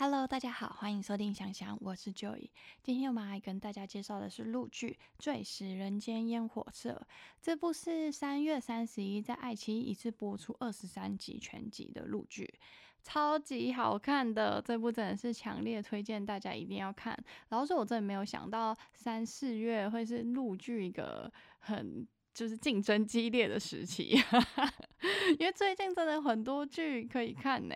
Hello，大家好，欢迎收听想想，我是 Joy。今天我们来跟大家介绍的是陆剧《坠石人间烟火色》。这部是三月三十一在爱奇艺一次播出二十三集全集的陆剧，超级好看的。这部真的是强烈推荐大家一定要看。然后说，我真的没有想到三四月会是陆剧一个很。就是竞争激烈的时期，因为最近真的很多剧可以看呢。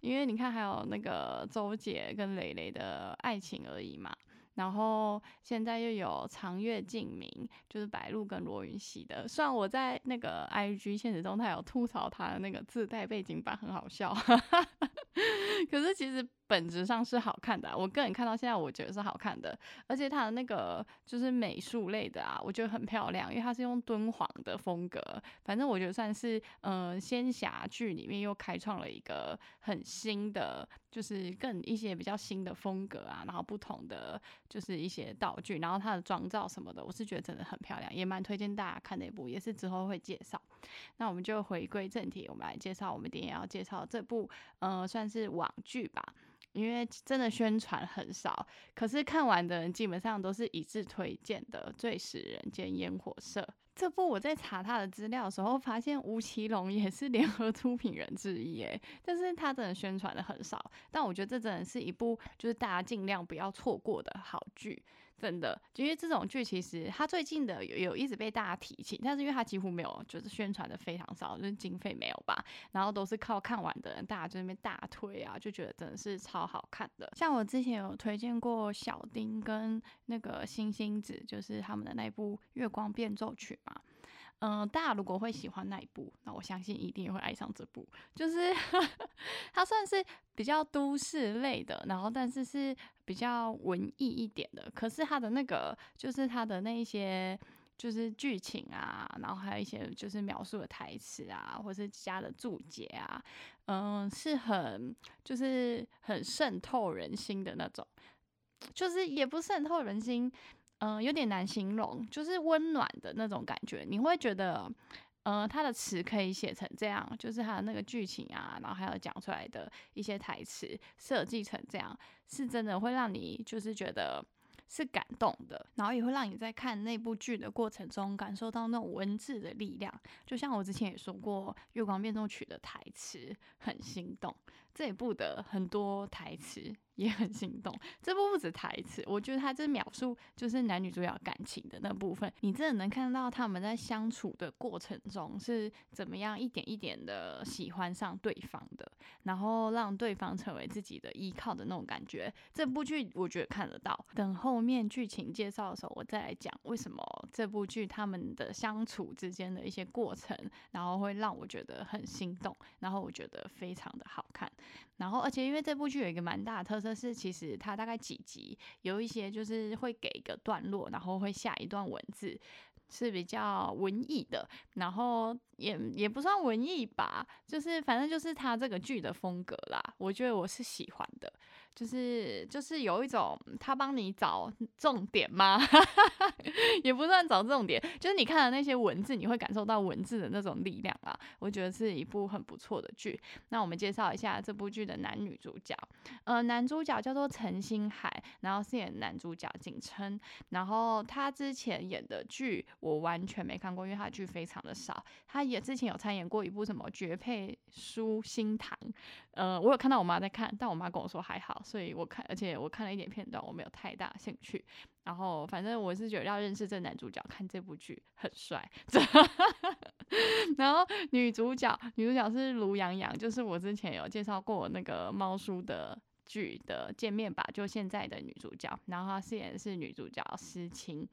因为你看，还有那个周杰跟蕾蕾的爱情而已嘛。然后现在又有长月烬明，就是白鹿跟罗云熙的。虽然我在那个 IG 现实中，他有吐槽他的那个自带背景板很好笑，可是其实。本质上是好看的，我个人看到现在我觉得是好看的，而且它的那个就是美术类的啊，我觉得很漂亮，因为它是用敦煌的风格，反正我觉得算是嗯仙侠剧里面又开创了一个很新的，就是更一些比较新的风格啊，然后不同的就是一些道具，然后它的妆造什么的，我是觉得真的很漂亮，也蛮推荐大家看那部，也是之后会介绍。那我们就回归正题，我们来介绍我们今天要介绍这部，嗯，算是网剧吧。因为真的宣传很少，可是看完的人基本上都是一致推荐的《最使人间烟火色》这部。我在查他的资料的时候，发现吴奇隆也是 联合出品人之一，诶，但是他真的宣传的很少。但我觉得这真的是一部就是大家尽量不要错过的好剧。真的，因为这种剧其实它最近的有有一直被大家提起，但是因为它几乎没有就是宣传的非常少，就是经费没有吧，然后都是靠看完的人大家就那边大推啊，就觉得真的是超好看的。像我之前有推荐过小丁跟那个星星子，就是他们的那部《月光变奏曲》嘛。嗯，大家如果会喜欢那一部，那我相信一定会爱上这部。就是 它算是比较都市类的，然后但是是比较文艺一点的。可是它的那个，就是它的那一些，就是剧情啊，然后还有一些就是描述的台词啊，或是加的注解啊，嗯，是很就是很渗透人心的那种，就是也不渗透人心。嗯，有点难形容，就是温暖的那种感觉。你会觉得，呃，他的词可以写成这样，就是他的那个剧情啊，然后还有讲出来的一些台词设计成这样，是真的会让你就是觉得是感动的，然后也会让你在看那部剧的过程中感受到那种文字的力量。就像我之前也说过，《月光变奏曲》的台词很心动，这部的很多台词。也很心动，这部不止台词，我觉得他这描述就是男女主角感情的那部分，你真的能看到他们在相处的过程中是怎么样一点一点的喜欢上对方的，然后让对方成为自己的依靠的那种感觉。这部剧我觉得看得到，等后面剧情介绍的时候，我再来讲为什么这部剧他们的相处之间的一些过程，然后会让我觉得很心动，然后我觉得非常的好看。然后，而且因为这部剧有一个蛮大的特色是，其实它大概几集有一些就是会给一个段落，然后会下一段文字，是比较文艺的，然后也也不算文艺吧，就是反正就是它这个剧的风格啦，我觉得我是喜欢的。就是就是有一种他帮你找重点吗？也不算找重点，就是你看的那些文字，你会感受到文字的那种力量啊。我觉得是一部很不错的剧。那我们介绍一下这部剧的男女主角。呃，男主角叫做陈星海，然后饰演男主角景琛。然后他之前演的剧我完全没看过，因为他剧非常的少。他也之前有参演过一部什么《绝配书心堂》。呃，我有看到我妈在看，但我妈跟我说还好。所以我看，而且我看了一点片段，我没有太大兴趣。然后反正我是觉得要认识这男主角，看这部剧很帅。然后女主角，女主角是卢洋洋，就是我之前有介绍过那个猫叔的。剧的见面吧，就现在的女主角，然后她饰演的是女主角思清。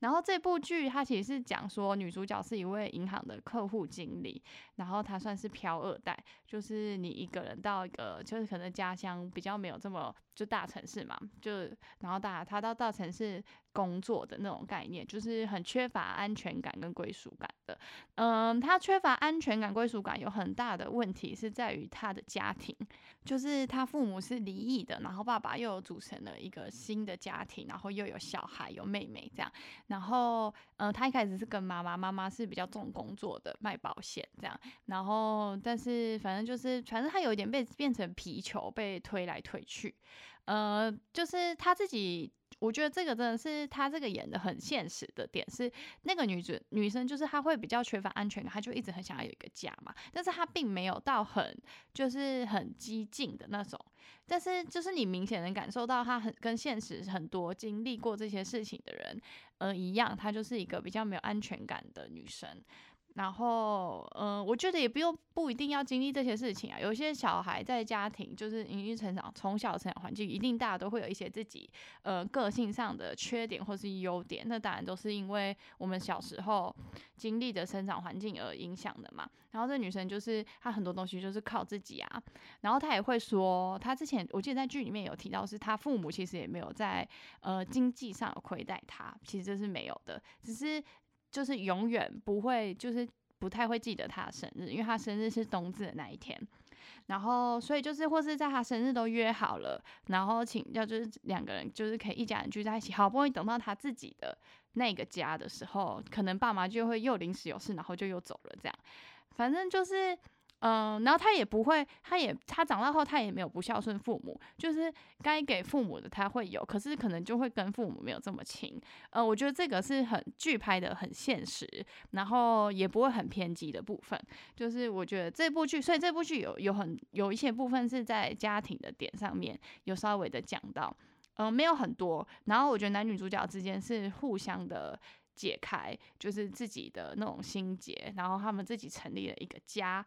然后这部剧它其实是讲说，女主角是一位银行的客户经理，然后她算是飘二代，就是你一个人到一个就是可能家乡比较没有这么就大城市嘛，就然后大他到大城市工作的那种概念，就是很缺乏安全感跟归属感的。嗯，他缺乏安全感、归属感，有很大的问题是在于他的家庭，就是他父母是离异的，然后爸爸又有组成了一个新的家庭，然后又有小孩、有妹妹这样。然后，嗯，他一开始是跟妈妈，妈妈是比较重工作的，卖保险这样。然后，但是反正就是，反正他有一点被变成皮球，被推来推去。呃，就是他自己。我觉得这个真的是他这个演的很现实的点是，那个女主女生就是她会比较缺乏安全感，她就一直很想要有一个家嘛。但是她并没有到很就是很激进的那种，但是就是你明显能感受到她很跟现实很多经历过这些事情的人呃一样，她就是一个比较没有安全感的女生。然后，嗯，我觉得也不用不一定要经历这些事情啊。有些小孩在家庭就是因为成长，从小成长环境一定大家都会有一些自己呃个性上的缺点或是优点，那当然都是因为我们小时候经历的生长环境而影响的嘛。然后这女生就是她很多东西就是靠自己啊。然后她也会说，她之前我记得在剧里面有提到，是她父母其实也没有在呃经济上有亏待她，其实这是没有的，只是。就是永远不会，就是不太会记得他的生日，因为他生日是冬至的那一天。然后，所以就是或是在他生日都约好了，然后请要就是两个人就是可以一家人聚在一起。好不容易等到他自己的那个家的时候，可能爸妈就会又临时有事，然后就又走了。这样，反正就是。嗯，然后他也不会，他也他长大后他也没有不孝顺父母，就是该给父母的他会有，可是可能就会跟父母没有这么亲。呃，我觉得这个是很剧拍的很现实，然后也不会很偏激的部分。就是我觉得这部剧，所以这部剧有有很有一些部分是在家庭的点上面有稍微的讲到，嗯，没有很多。然后我觉得男女主角之间是互相的解开，就是自己的那种心结，然后他们自己成立了一个家。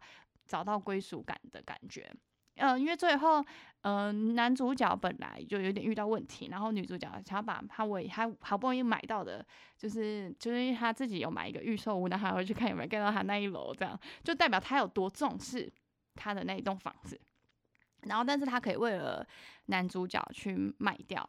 找到归属感的感觉，嗯，因为最后，嗯，男主角本来就有点遇到问题，然后女主角想要把他为他好不容易买到的，就是就是他自己有买一个预售屋，然后还会去看有没有盖到他那一楼，这样就代表他有多重视他的那一栋房子，然后但是他可以为了男主角去卖掉。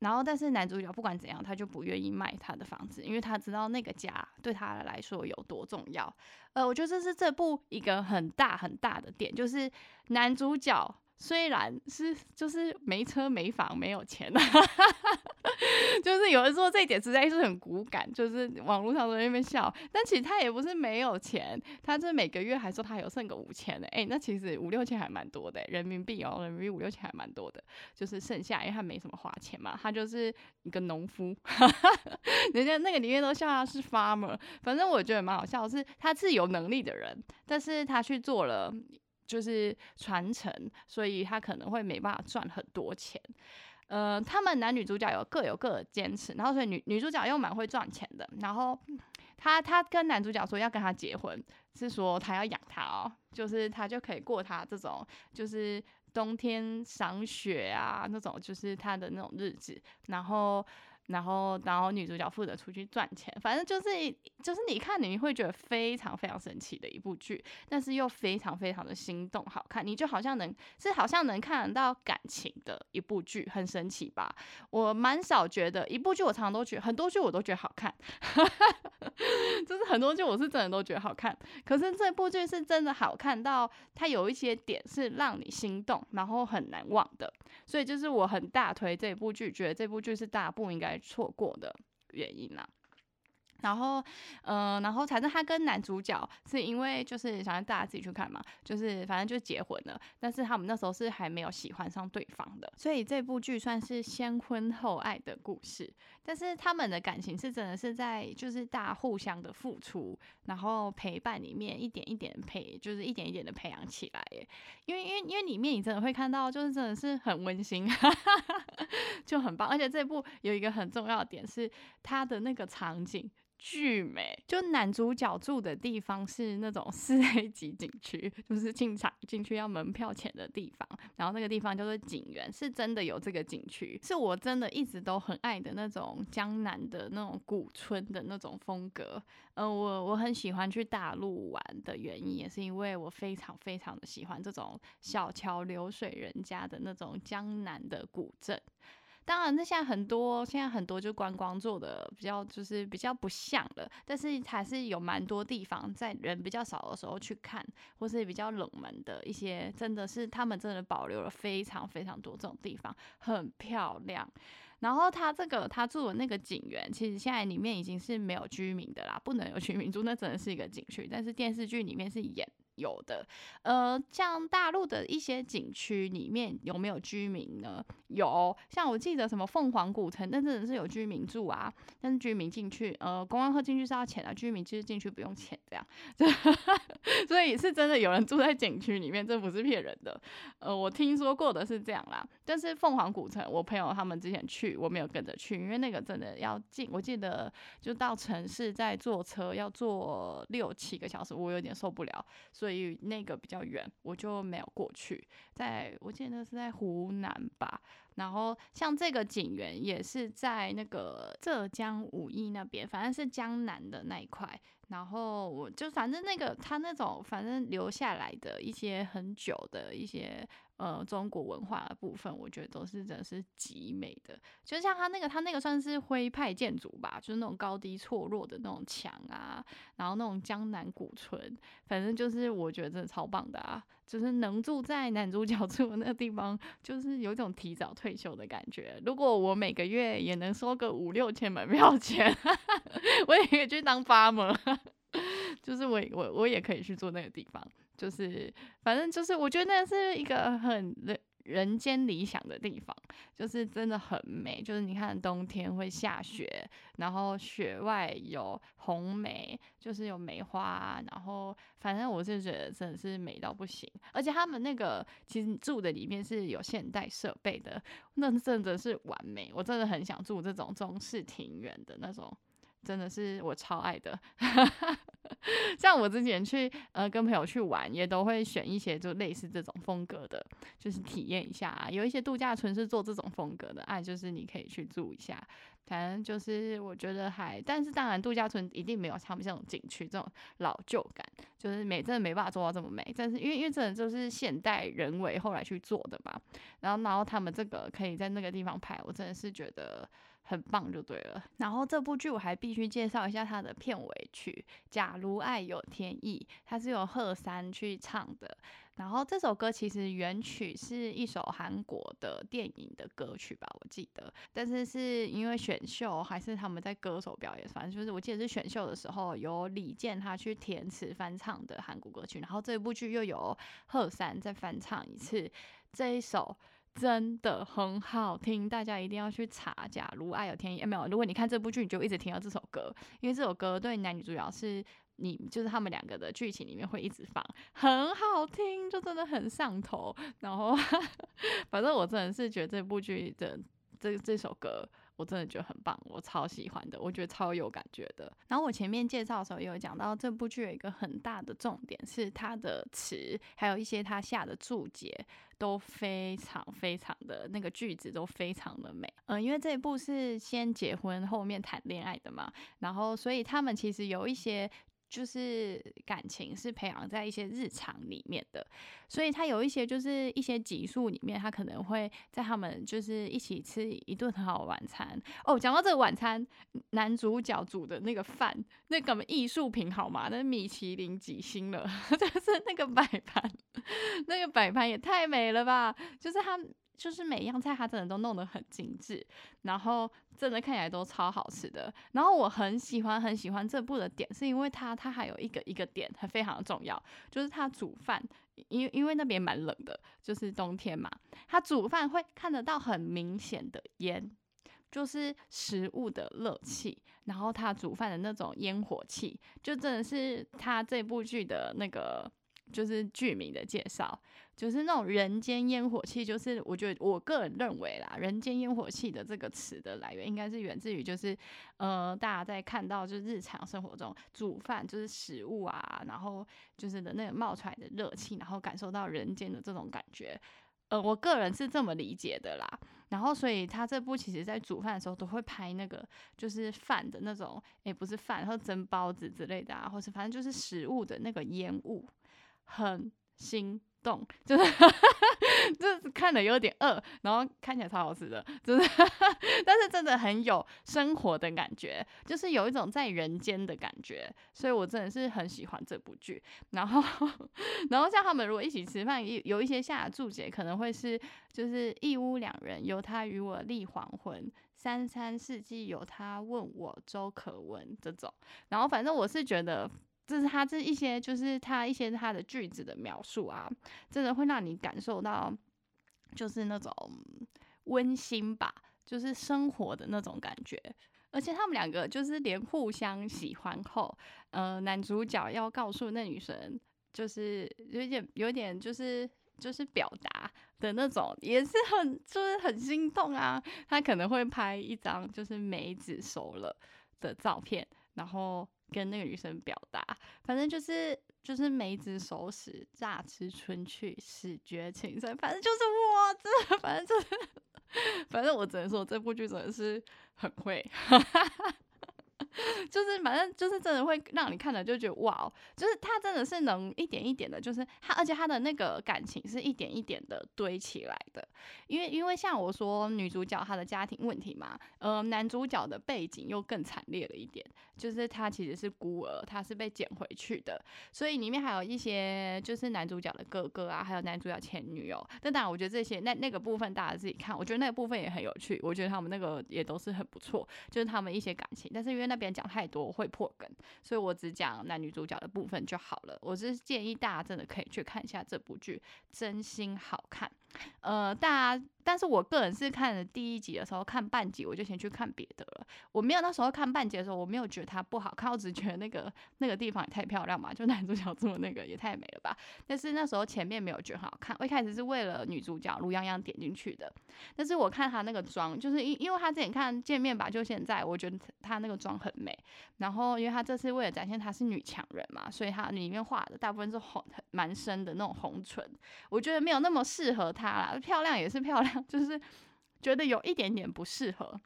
然后，但是男主角不管怎样，他就不愿意卖他的房子，因为他知道那个家对他来说有多重要。呃，我觉得这是这部一个很大很大的点，就是男主角。虽然是就是没车没房没有钱，就是有人说这一点实在是很骨感，就是网络上都在那边笑。但其实他也不是没有钱，他这每个月还说他有剩个五千的，哎，那其实五六千还蛮多的，人民币哦，人民币五六千还蛮多的，就是剩下因为他没什么花钱嘛，他就是一个农夫，人家那个里面都笑他是 farmer，反正我觉得蛮好笑，是他是有能力的人，但是他去做了。就是传承，所以他可能会没办法赚很多钱。呃，他们男女主角有各有各的坚持，然后所以女女主角又蛮会赚钱的。然后他他跟男主角说要跟他结婚，是说他要养他哦，就是他就可以过他这种就是冬天赏雪啊那种，就是他的那种日子。然后。然后，然后女主角负责出去赚钱，反正就是，就是你看你会觉得非常非常神奇的一部剧，但是又非常非常的心动，好看，你就好像能是好像能看得到感情的一部剧，很神奇吧？我蛮少觉得一部剧，我常常都觉得很多剧我都觉得好看，就是很多剧我是真的都觉得好看，可是这部剧是真的好看到它有一些点是让你心动，然后很难忘的，所以就是我很大推这部剧，觉得这部剧是大家不应该。错过的原因啊。然后，嗯，然后反正他跟男主角是因为就是想让大家自己去看嘛，就是反正就结婚了，但是他们那时候是还没有喜欢上对方的，所以这部剧算是先婚后爱的故事。但是他们的感情是真的是在就是大家互相的付出，然后陪伴里面一点一点培，就是一点一点的培养起来耶。因为因为因为里面你真的会看到，就是真的是很温馨，就很棒。而且这部有一个很重要的点是它的那个场景。巨美，就男主角住的地方是那种四 A 级景区，就是进场进去要门票钱的地方。然后那个地方叫做景园，是真的有这个景区，是我真的一直都很爱的那种江南的那种古村的那种风格。呃，我我很喜欢去大陆玩的原因，也是因为我非常非常的喜欢这种小桥流水人家的那种江南的古镇。当然，那现在很多现在很多就观光做的比较就是比较不像了，但是还是有蛮多地方在人比较少的时候去看，或是比较冷门的一些，真的是他们真的保留了非常非常多这种地方，很漂亮。然后他这个他住的那个景园，其实现在里面已经是没有居民的啦，不能有居民住，那真的是一个景区。但是电视剧里面是演。有的，呃，像大陆的一些景区里面有没有居民呢？有，像我记得什么凤凰古城，那真的是有居民住啊。但是居民进去，呃，公安客进去是要钱的，居民其实进去不用钱，这样。所以是真的有人住在景区里面，这不是骗人的。呃，我听说过的是这样啦。但是凤凰古城，我朋友他们之前去，我没有跟着去，因为那个真的要进，我记得就到城市再坐车要坐六七个小时，我有点受不了。所以那个比较远，我就没有过去。在我记得是在湖南吧。然后像这个景园也是在那个浙江武义那边，反正是江南的那一块。然后我就反正那个他那种反正留下来的一些很久的一些。呃，中国文化的部分，我觉得都是真的是极美的。就像他那个，他那个算是徽派建筑吧，就是那种高低错落的那种墙啊，然后那种江南古村，反正就是我觉得真的超棒的啊！就是能住在男主角 住的那个地方，就是有种提早退休的感觉。如果我每个月也能收个五六千门票钱，我也可以去当发模，就是我我我也可以去住那个地方。就是，反正就是，我觉得那是一个很人间理想的地方，就是真的很美。就是你看冬天会下雪，然后雪外有红梅，就是有梅花，然后反正我是觉得真的是美到不行。而且他们那个其实住的里面是有现代设备的，那真的是完美。我真的很想住这种中式庭院的那种。真的是我超爱的，像我之前去呃跟朋友去玩，也都会选一些就类似这种风格的，就是体验一下啊。有一些度假村是做这种风格的，哎，就是你可以去住一下。反正就是我觉得还，但是当然度假村一定没有他们这种景区这种老旧感，就是美真的没办法做到这么美。但是因为因为真的就是现代人为后来去做的嘛，然后然后他们这个可以在那个地方拍，我真的是觉得。很棒就对了，然后这部剧我还必须介绍一下它的片尾曲《假如爱有天意》，它是由贺山去唱的。然后这首歌其实原曲是一首韩国的电影的歌曲吧，我记得。但是是因为选秀还是他们在歌手表演，反正就是我记得是选秀的时候有李健他去填词翻唱的韩国歌曲，然后这部剧又有贺山再翻唱一次这一首。真的很好听，大家一定要去查。假如爱有天意，没有？如果你看这部剧，你就一直听到这首歌，因为这首歌对男女主角是你，就是他们两个的剧情里面会一直放，很好听，就真的很上头。然后，反正我真的是觉得这部剧的这这首歌。我真的觉得很棒，我超喜欢的，我觉得超有感觉的。然后我前面介绍的时候也有讲到，这部剧有一个很大的重点是它的词，还有一些它下的注解都非常非常的那个句子都非常的美。嗯，因为这一部是先结婚后面谈恋爱的嘛，然后所以他们其实有一些。就是感情是培养在一些日常里面的，所以他有一些就是一些集数里面，他可能会在他们就是一起吃一顿很好的晚餐哦。讲到这个晚餐，男主角煮的那个饭，那个艺术品好吗？那米其林几星了，就是那个摆盘，那个摆盘也太美了吧！就是他。就是每一样菜，它真的都弄得很精致，然后真的看起来都超好吃的。然后我很喜欢很喜欢这部的点，是因为它它还有一个一个点，它非常的重要，就是它煮饭，因因为那边蛮冷的，就是冬天嘛，它煮饭会看得到很明显的烟，就是食物的热气，然后它煮饭的那种烟火气，就真的是它这部剧的那个。就是剧名的介绍，就是那种人间烟火气，就是我觉得我个人认为啦，人间烟火气的这个词的来源，应该是源自于就是呃，大家在看到就是日常生活中煮饭就是食物啊，然后就是的那个冒出来的热气，然后感受到人间的这种感觉，呃，我个人是这么理解的啦。然后所以他这部其实在煮饭的时候都会拍那个就是饭的那种，也，不是饭，然后蒸包子之类的啊，或是反正就是食物的那个烟雾。很心动，就是就是看的有点饿，然后看起来超好吃的，就是，但是真的很有生活的感觉，就是有一种在人间的感觉，所以我真的是很喜欢这部剧。然后，然后像他们如果一起吃饭，有有一些下注解可能会是，就是一屋两人，由他与我立黄昏，三餐四季由他问我粥可温这种。然后反正我是觉得。这是他这一些，就是他一些他的句子的描述啊，真的会让你感受到，就是那种温馨吧，就是生活的那种感觉。而且他们两个就是连互相喜欢后，呃，男主角要告诉那女生，就是有点有点就是就是表达的那种，也是很就是很心动啊。他可能会拍一张就是梅子熟了的照片，然后。跟那个女生表达，反正就是就是梅子熟时乍知春去，始觉情深。反正就是我这，反正就是，反正我只能说这部剧真的是很会。哈哈哈 就是反正就是真的会让你看了就觉得哇，就是他真的是能一点一点的，就是他而且他的那个感情是一点一点的堆起来的。因为因为像我说女主角她的家庭问题嘛，呃，男主角的背景又更惨烈了一点，就是他其实是孤儿，他是被捡回去的，所以里面还有一些就是男主角的哥哥啊，还有男主角前女友。但当然，我觉得这些那那个部分大家自己看，我觉得那个部分也很有趣，我觉得他们那个也都是很不错，就是他们一些感情。但是因为那边讲太多会破梗，所以我只讲男女主角的部分就好了。我是建议大家真的可以去看一下这部剧，真心好看。呃，大家。但是我个人是看了第一集的时候，看半集我就先去看别的了。我没有那时候看半集的时候，我没有觉得它不好看，我只觉得那个那个地方也太漂亮嘛，就男主角做那个也太美了吧。但是那时候前面没有觉得很好看，我一开始是为了女主角卢泱泱点进去的。但是我看她那个妆，就是因因为她之前看见面吧，就现在我觉得她那个妆很美。然后因为她这次为了展现她是女强人嘛，所以她里面画的大部分是红蛮深的那种红唇，我觉得没有那么适合她啦。漂亮也是漂亮。就是觉得有一点点不适合，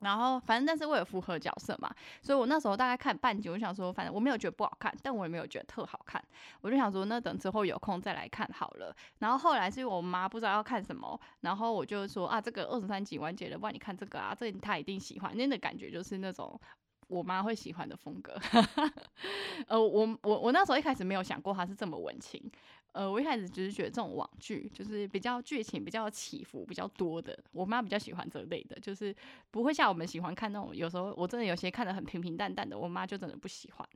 然后反正但是为了符合角色嘛，所以我那时候大概看半集，我想说，反正我没有觉得不好看，但我也没有觉得特好看，我就想说，那等之后有空再来看好了。然后后来是因为我妈不知道要看什么，然后我就说啊，这个二十三集完结了，不然你看这个啊，这她一定喜欢，那的感觉就是那种我妈会喜欢的风格。呃，我我我那时候一开始没有想过她是这么文青。呃，我一开始只是觉得这种网剧就是比较剧情比较起伏比较多的，我妈比较喜欢这类的，就是不会像我们喜欢看那种，有时候我真的有些看的很平平淡淡的，我妈就真的不喜欢。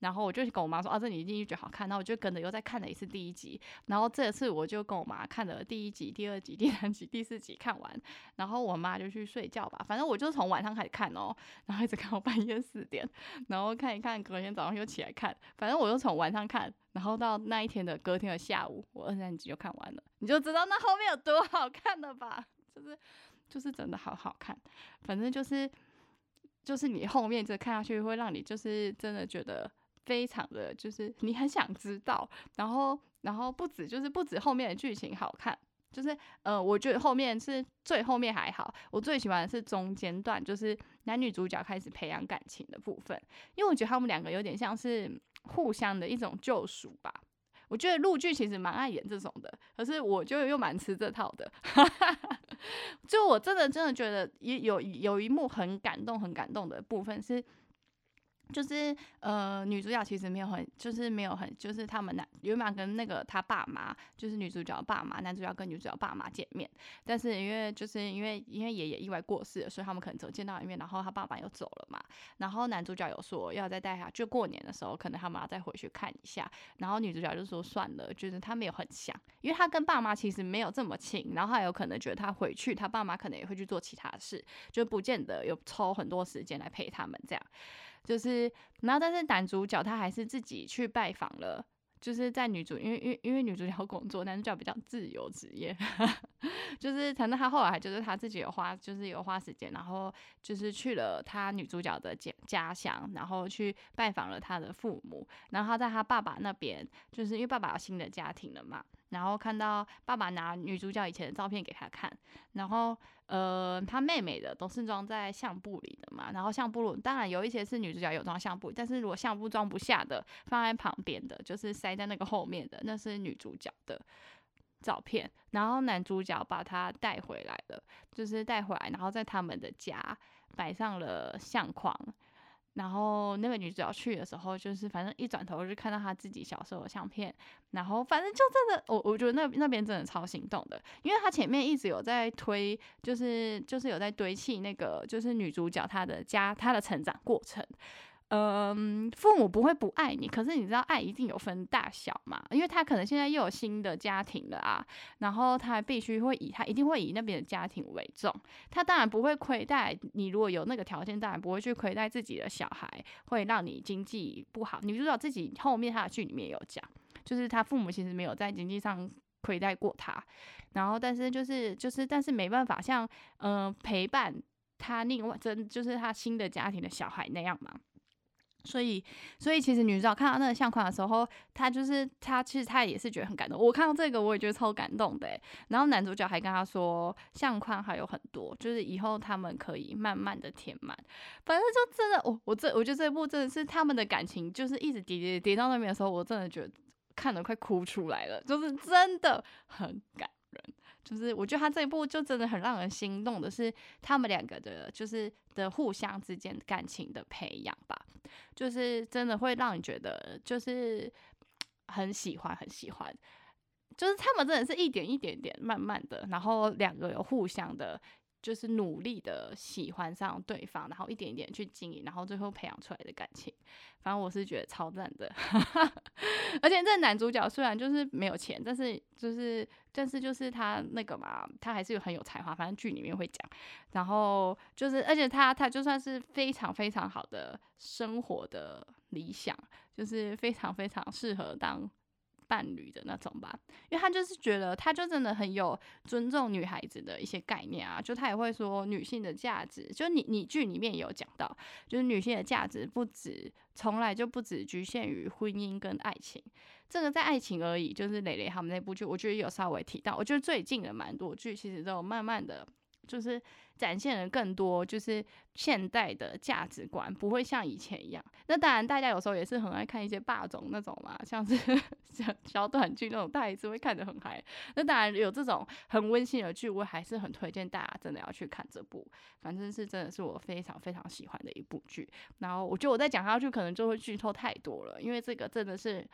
然后我就跟我妈说啊，这你一定觉得好看，然后我就跟着又再看了一次第一集，然后这次我就跟我妈看了第一集、第二集、第三集、第四集看完，然后我妈就去睡觉吧，反正我就从晚上开始看哦，然后一直看到半夜四点，然后看一看，隔天早上又起来看，反正我就从晚上看。然后到那一天的隔天的下午，我二三集就看完了，你就知道那后面有多好看了吧？就是，就是真的好好看。反正就是，就是你后面这看下去会让你就是真的觉得非常的就是你很想知道。然后，然后不止就是不止后面的剧情好看，就是呃，我觉得后面是最后面还好。我最喜欢的是中间段，就是男女主角开始培养感情的部分，因为我觉得他们两个有点像是。互相的一种救赎吧，我觉得陆剧其实蛮爱演这种的，可是我就又蛮吃这套的，就我真的真的觉得也有有一幕很感动很感动的部分是。就是呃，女主角其实没有很，就是没有很，就是他们男原本跟那个他爸妈，就是女主角爸妈，男主角跟女主角爸妈见面，但是因为就是因为因为爷爷意外过世了，所以他们可能只见到一面，然后他爸爸又走了嘛，然后男主角有说要再带他，就过年的时候可能他们要再回去看一下，然后女主角就说算了，就是他没有很想，因为他跟爸妈其实没有这么亲，然后还有可能觉得他回去，他爸妈可能也会去做其他事，就不见得有抽很多时间来陪他们这样。就是，然后但是男主角他还是自己去拜访了，就是在女主，因为因为因为女主角工作，男主角比较自由职业，就是反正他后来就是他自己有花，就是有花时间，然后就是去了他女主角的家家乡，然后去拜访了他的父母，然后他在他爸爸那边，就是因为爸爸有新的家庭了嘛。然后看到爸爸拿女主角以前的照片给他看，然后呃，他妹妹的都是装在相簿里的嘛，然后相簿当然有一些是女主角有装相簿，但是如果相簿装不下的，放在旁边的，就是塞在那个后面的，那是女主角的照片，然后男主角把她带回来了，就是带回来，然后在他们的家摆上了相框。然后那个女主角去的时候，就是反正一转头就看到她自己小时候的相片，然后反正就真的，我我觉得那那边真的超心动的，因为她前面一直有在推，就是就是有在堆砌那个就是女主角她的家她的成长过程。嗯，父母不会不爱你，可是你知道爱一定有分大小嘛？因为他可能现在又有新的家庭了啊，然后他必须会以他一定会以那边的家庭为重，他当然不会亏待你。如果有那个条件，当然不会去亏待自己的小孩，会让你经济不好。女主角自己后面他的剧里面有讲，就是他父母其实没有在经济上亏待过他，然后但是就是就是但是没办法像嗯陪伴他另外真就是他新的家庭的小孩那样嘛。所以，所以其实女主角看到那个相框的时候，她就是她，其实她也是觉得很感动。我看到这个，我也觉得超感动的。然后男主角还跟她说，相框还有很多，就是以后他们可以慢慢的填满。反正就真的，我我这我觉得这一部真的是他们的感情，就是一直叠叠叠到那边的时候，我真的觉得看得快哭出来了，就是真的很感人。就是我觉得他这一部就真的很让人心动的是他们两个的，就是的互相之间感情的培养吧。就是真的会让你觉得就是很喜欢很喜欢，就是他们真的是一点一点点慢慢的，然后两个有互相的。就是努力的喜欢上对方，然后一点一点去经营，然后最后培养出来的感情。反正我是觉得超赞的，而且这男主角虽然就是没有钱，但是就是但是就是他那个嘛，他还是有很有才华。反正剧里面会讲，然后就是而且他他就算是非常非常好的生活的理想，就是非常非常适合当。伴侣的那种吧，因为他就是觉得，他就真的很有尊重女孩子的一些概念啊，就他也会说女性的价值，就你你剧里面也有讲到，就是女性的价值不止，从来就不止局限于婚姻跟爱情，这个在爱情而已，就是蕾蕾他们那部剧，我觉得有稍微提到，我觉得最近的蛮多剧其实都有慢慢的。就是展现了更多，就是现代的价值观，不会像以前一样。那当然，大家有时候也是很爱看一些霸总那种嘛，像是 小小短剧那种，大家也是会看得很嗨。那当然有这种很温馨的剧，我还是很推荐大家真的要去看这部。反正是真的是我非常非常喜欢的一部剧。然后我觉得我再讲下去，可能就会剧透太多了，因为这个真的是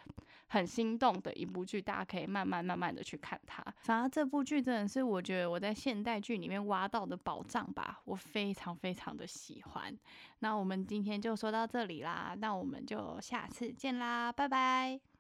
很心动的一部剧，大家可以慢慢慢慢的去看它。反而这部剧真的是我觉得我在现代剧里面挖到的宝藏吧，我非常非常的喜欢。那我们今天就说到这里啦，那我们就下次见啦，拜拜。